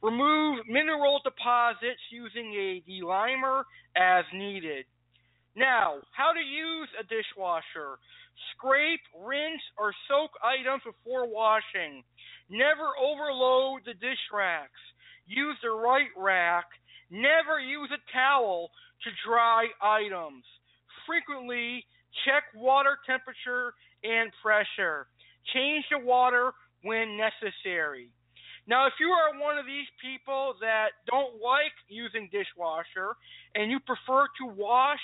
remove mineral deposits using a delimer as needed. Now, how to use a dishwasher. Scrape, rinse, or soak items before washing. Never overload the dish racks. Use the right rack. Never use a towel to dry items. Frequently check water temperature and pressure. Change the water when necessary. Now, if you are one of these people that don't like using dishwasher and you prefer to wash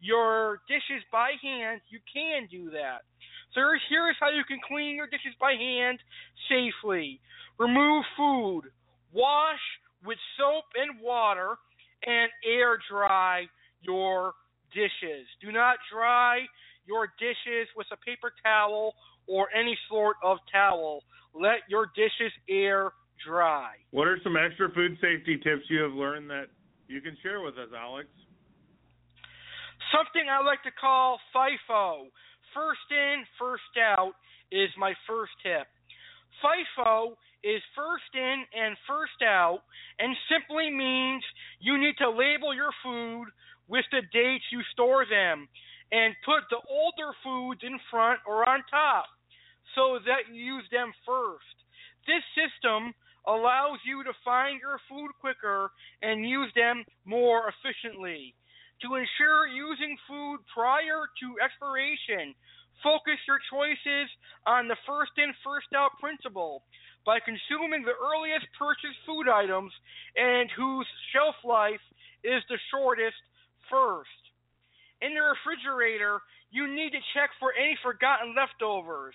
your dishes by hand, you can do that. So here's how you can clean your dishes by hand safely. Remove food. Wash with soap and water and air dry your dishes. Do not dry your dishes with a paper towel or any sort of towel. Let your dishes air dry.
What are some extra food safety tips you have learned that you can share with us, Alex?
Something I like to call FIFO. First in, first out is my first tip. FIFO is first in and first out and simply means you need to label your food with the dates you store them and put the older foods in front or on top so that you use them first. This system allows you to find your food quicker and use them more efficiently. To ensure using food prior to expiration, focus your choices on the first in, first out principle by consuming the earliest purchased food items and whose shelf life is the shortest first. In the refrigerator, you need to check for any forgotten leftovers.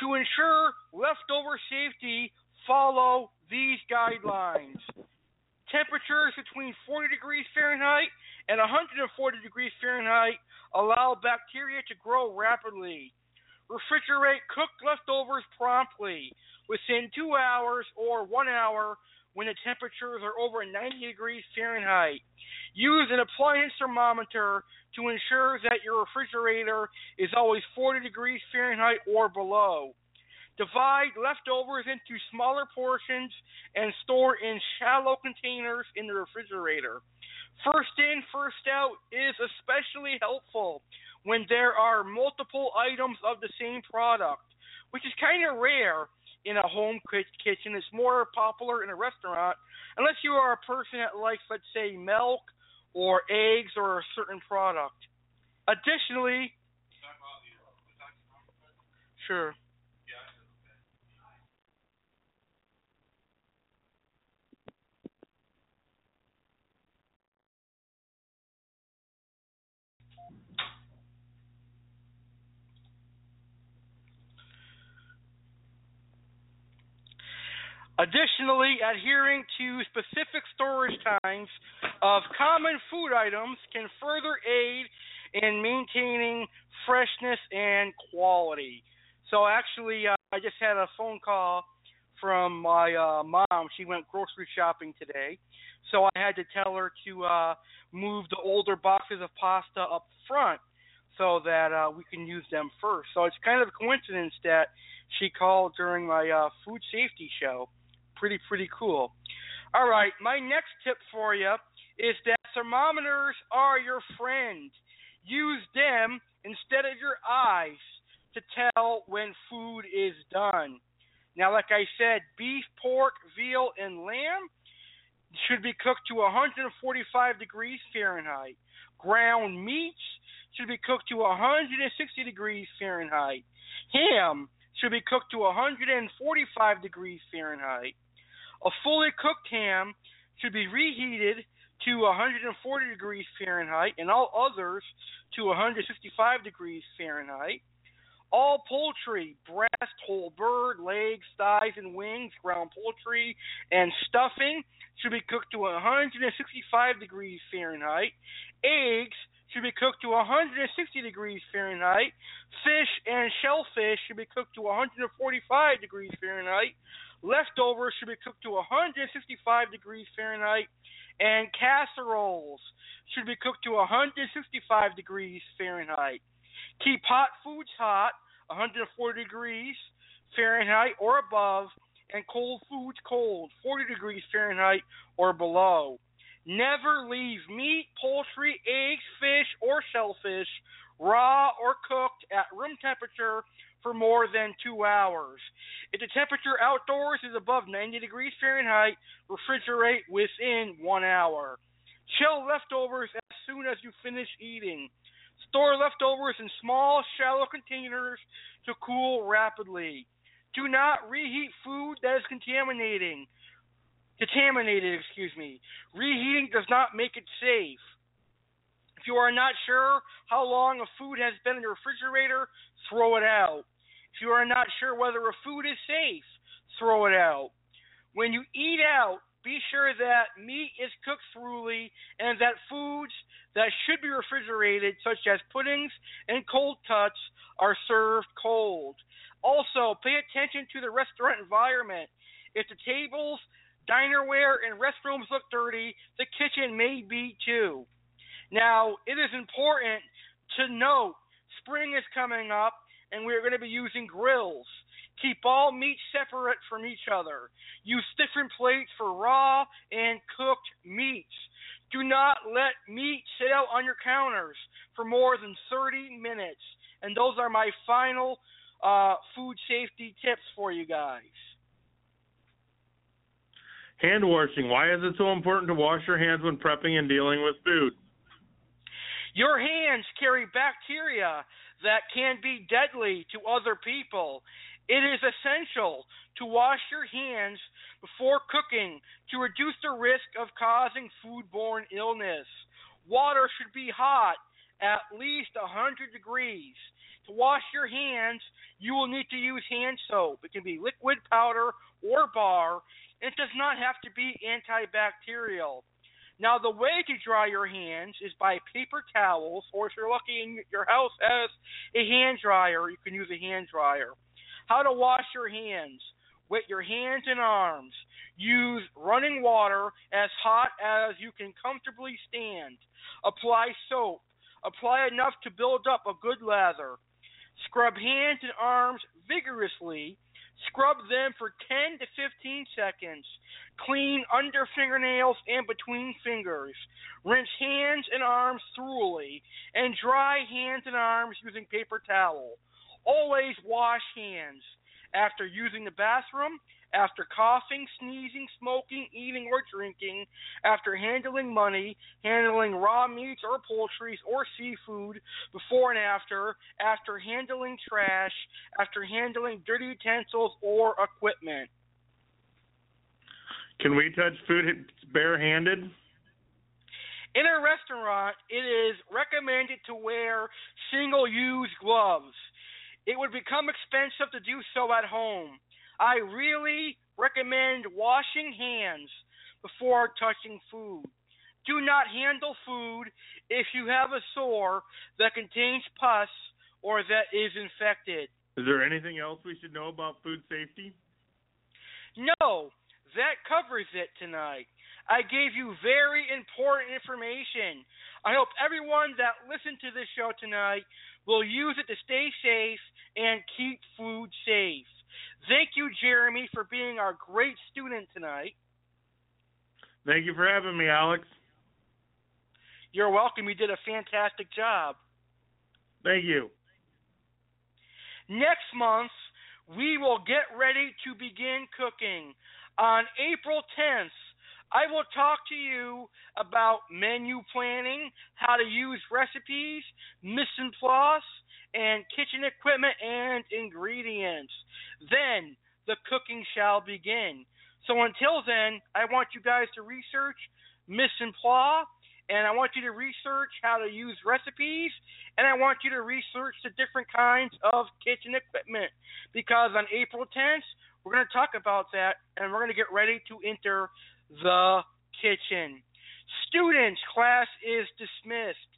To ensure leftover safety, follow these guidelines. Temperatures between 40 degrees Fahrenheit and 140 degrees Fahrenheit allow bacteria to grow rapidly. Refrigerate cooked leftovers promptly within two hours or one hour when the temperatures are over 90 degrees Fahrenheit. Use an appliance thermometer to ensure that your refrigerator is always 40 degrees Fahrenheit or below. Divide leftovers into smaller portions and store in shallow containers in the refrigerator. First in, first out is especially helpful when there are multiple items of the same product, which is kind of rare in a home kitchen. It's more popular in a restaurant, unless you are a person that likes, let's say, milk or eggs or a certain product. Additionally, sure. Additionally, adhering to specific storage times of common food items can further aid in maintaining freshness and quality. So, actually, uh, I just had a phone call from my uh, mom. She went grocery shopping today, so I had to tell her to uh, move the older boxes of pasta up front so that uh, we can use them first. So it's kind of a coincidence that she called during my uh, food safety show pretty pretty cool. All right, my next tip for you is that thermometers are your friend. Use them instead of your eyes to tell when food is done. Now, like I said, beef, pork, veal, and lamb should be cooked to 145 degrees Fahrenheit. Ground meats should be cooked to 160 degrees Fahrenheit. Ham should be cooked to 145 degrees Fahrenheit. A fully cooked ham should be reheated to 140 degrees Fahrenheit and all others to 165 degrees Fahrenheit. All poultry, breast, whole bird, legs, thighs, and wings, ground poultry, and stuffing should be cooked to 165 degrees Fahrenheit. Eggs should be cooked to 160 degrees Fahrenheit. Fish and shellfish should be cooked to 145 degrees Fahrenheit. Leftovers should be cooked to 165 degrees Fahrenheit, and casseroles should be cooked to 165 degrees Fahrenheit. Keep hot foods hot, 140 degrees Fahrenheit or above, and cold foods cold, 40 degrees Fahrenheit or below. Never leave meat, poultry, eggs, fish, or shellfish raw or cooked at room temperature for more than two hours. If the temperature outdoors is above 90 degrees Fahrenheit, refrigerate within one hour. Chill leftovers as soon as you finish eating. Store leftovers in small, shallow containers to cool rapidly. Do not reheat food that is contaminating. Contaminated, excuse me. Reheating does not make it safe. If you are not sure how long a food has been in the refrigerator, throw it out. If you are not sure whether a food is safe, throw it out. When you eat out, be sure that meat is cooked thoroughly and that foods that should be refrigerated, such as puddings and cold cuts, are served cold. Also, pay attention to the restaurant environment. If the tables, dinerware, and restrooms look dirty, the kitchen may be too. Now, it is important to note spring is coming up and we're going to be using grills. Keep all meat separate from each other. Use different plates for raw and cooked meats. Do not let meat sit out on your counters for more than 30 minutes. And those are my final uh, food safety tips for you guys.
Hand washing. Why is it so important to wash your hands when prepping and dealing with food?
Your hands carry bacteria that can be deadly to other people. It is essential to wash your hands before cooking to reduce the risk of causing foodborne illness. Water should be hot, at least 100 degrees. To wash your hands, you will need to use hand soap. It can be liquid, powder, or bar. It does not have to be antibacterial. Now, the way to dry your hands is by paper towels, or if you're lucky and your house has a hand dryer, you can use a hand dryer. How to wash your hands. Wet your hands and arms. Use running water as hot as you can comfortably stand. Apply soap. Apply enough to build up a good lather. Scrub hands and arms vigorously Scrub them for 10 to 15 seconds. Clean under fingernails and between fingers. Rinse hands and arms thoroughly. And dry hands and arms using paper towel. Always wash hands. After using the bathroom, after coughing, sneezing, smoking, eating, or drinking, after handling money, handling raw meats or poultry or seafood, before and after, after handling trash, after handling dirty utensils or equipment.
Can we touch food barehanded?
In a restaurant, it is recommended to wear single use gloves. It would become expensive to do so at home. I really recommend washing hands before touching food. Do not handle food if you have a sore that contains pus or that is infected.
Is there anything else we should know about food safety?
No, that covers it tonight. I gave you very important information. I hope everyone that listened to this show tonight will use it to stay safe and keep food safe. Thank you, Jeremy, for being our great student tonight.
Thank you for having me, Alex.
You're welcome. You did a fantastic job.
Thank you.
Next month, we will get ready to begin cooking. On April 10th, I will talk to you about menu planning, how to use recipes, en place, and kitchen equipment and ingredients. Then the cooking shall begin. So until then, I want you guys to research en place, and I want you to research how to use recipes, and I want you to research the different kinds of kitchen equipment. Because on April 10th, we're going to talk about that, and we're going to get ready to enter the kitchen. Students, class is dismissed.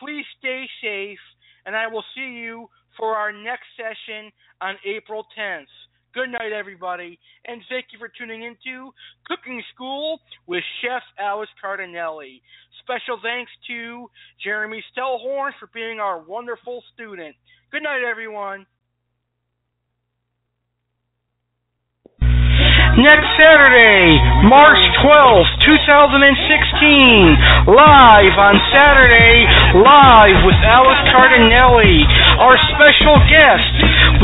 Please stay safe and I will see you for our next session on April 10th. Good night, everybody, and thank you for tuning into Cooking School with Chef Alex Cardinelli. Special thanks to Jeremy Stellhorn for being our wonderful student. Good night, everyone. Next Saturday, March 12th, 2016, live on Saturday, live with Alex Cardinelli. Our special guest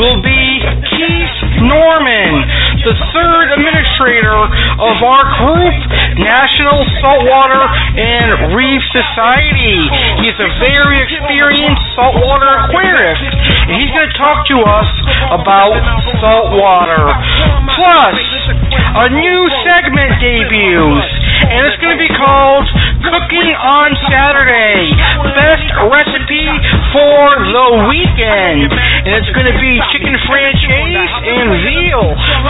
will be Keith Norman, the third administrator of our group, National Saltwater and Reef Society. He's a very experienced saltwater aquarist, and he's going to talk to us about saltwater. Plus, a new segment debuts, and it's going to be called cooking on Saturday. Best recipe for the weekend. And it's going to be chicken francese and veal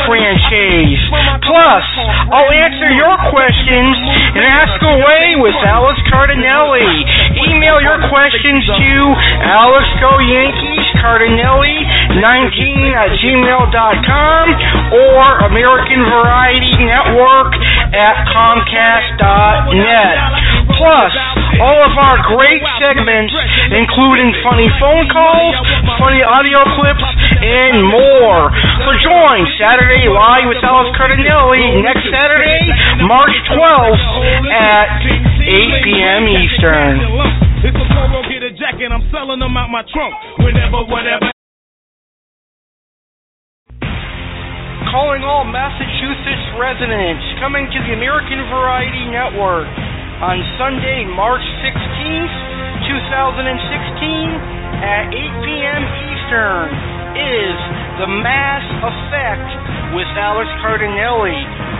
francese. Plus, I'll answer your questions and ask away with Alex Cardinelli. Email your questions to alexgoyankees cardinelli19 at gmail.com or American Variety Network at comcast.net. Plus, all of our great segments, including funny phone calls, funny audio clips, and more. So join Saturday Live with Alex Cardinelli next Saturday, March 12th at 8 p.m. Eastern.
It's a polo, get a jacket, I'm selling them out my trunk. Whenever, whatever.
Calling all Massachusetts residents coming to the American Variety Network on Sunday, March 16th 2016 at 8 p.m. Eastern is The Mass Effect with Alex Cardinelli,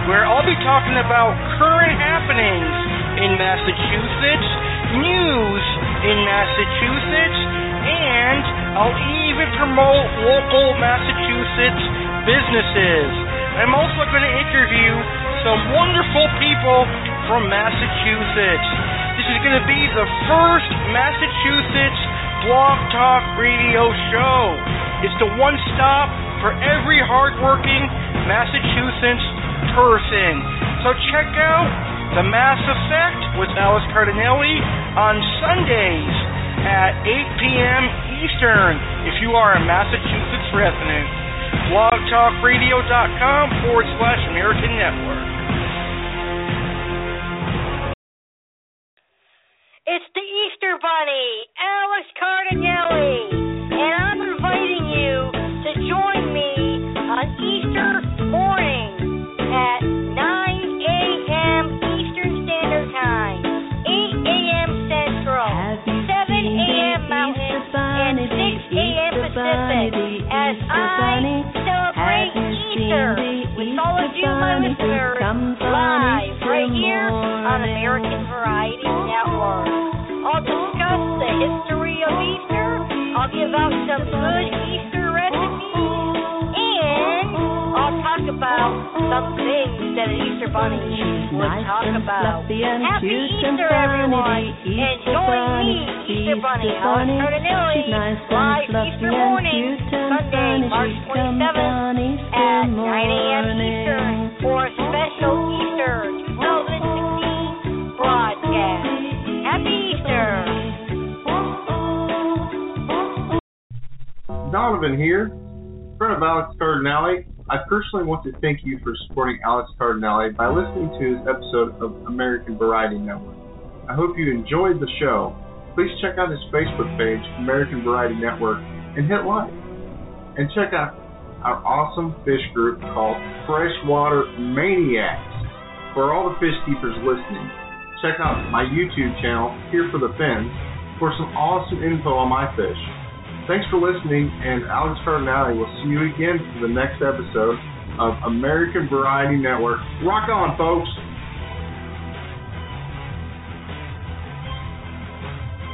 where I'll be talking about current happenings in Massachusetts, news in Massachusetts, and I'll even promote local Massachusetts businesses. I'm also going to interview some wonderful people from Massachusetts. This is going to be the first Massachusetts Blog Talk Radio show. It's the one stop for every hardworking Massachusetts person. So check out The Mass Effect with Alex Cardinelli on Sundays at 8 p.m. Eastern if you are a Massachusetts resident. blogtalkradio.com forward slash American Network.
It's the Easter Bunny, Alex Cardinelli, and I'm inviting you to join me on Easter morning at 9 a.m. Eastern Standard Time, 8 a.m. Central, 7 a.m. Mountain, and 6 a.m. Pacific I celebrate Easter with all of you, my listeners, live right here on American Variety Network. I'll discuss the history of Easter. I'll give out some good Easter talk about some things that an Easter bunny would talk about. Happy Easter, everyone, and join me, Easter Bunny, Alex Cardinelli, live Easter morning, Sunday, March 27th at 9 a.m. Eastern for a special Easter 2016 broadcast. Happy Easter!
Donovan here, friend of Alex Cardinelli. I personally want to thank you for supporting Alex Cardinelli by listening to his episode of American Variety Network. I hope you enjoyed the show. Please check out his Facebook page, American Variety Network, and hit like. And check out our awesome fish group called Freshwater Maniacs. For all the fish keepers listening, check out my YouTube channel, Here for the Fins, for some awesome info on my fish. Thanks for listening, and Alex Cardinelli will see you again for the next episode of American Variety Network. Rock on, folks!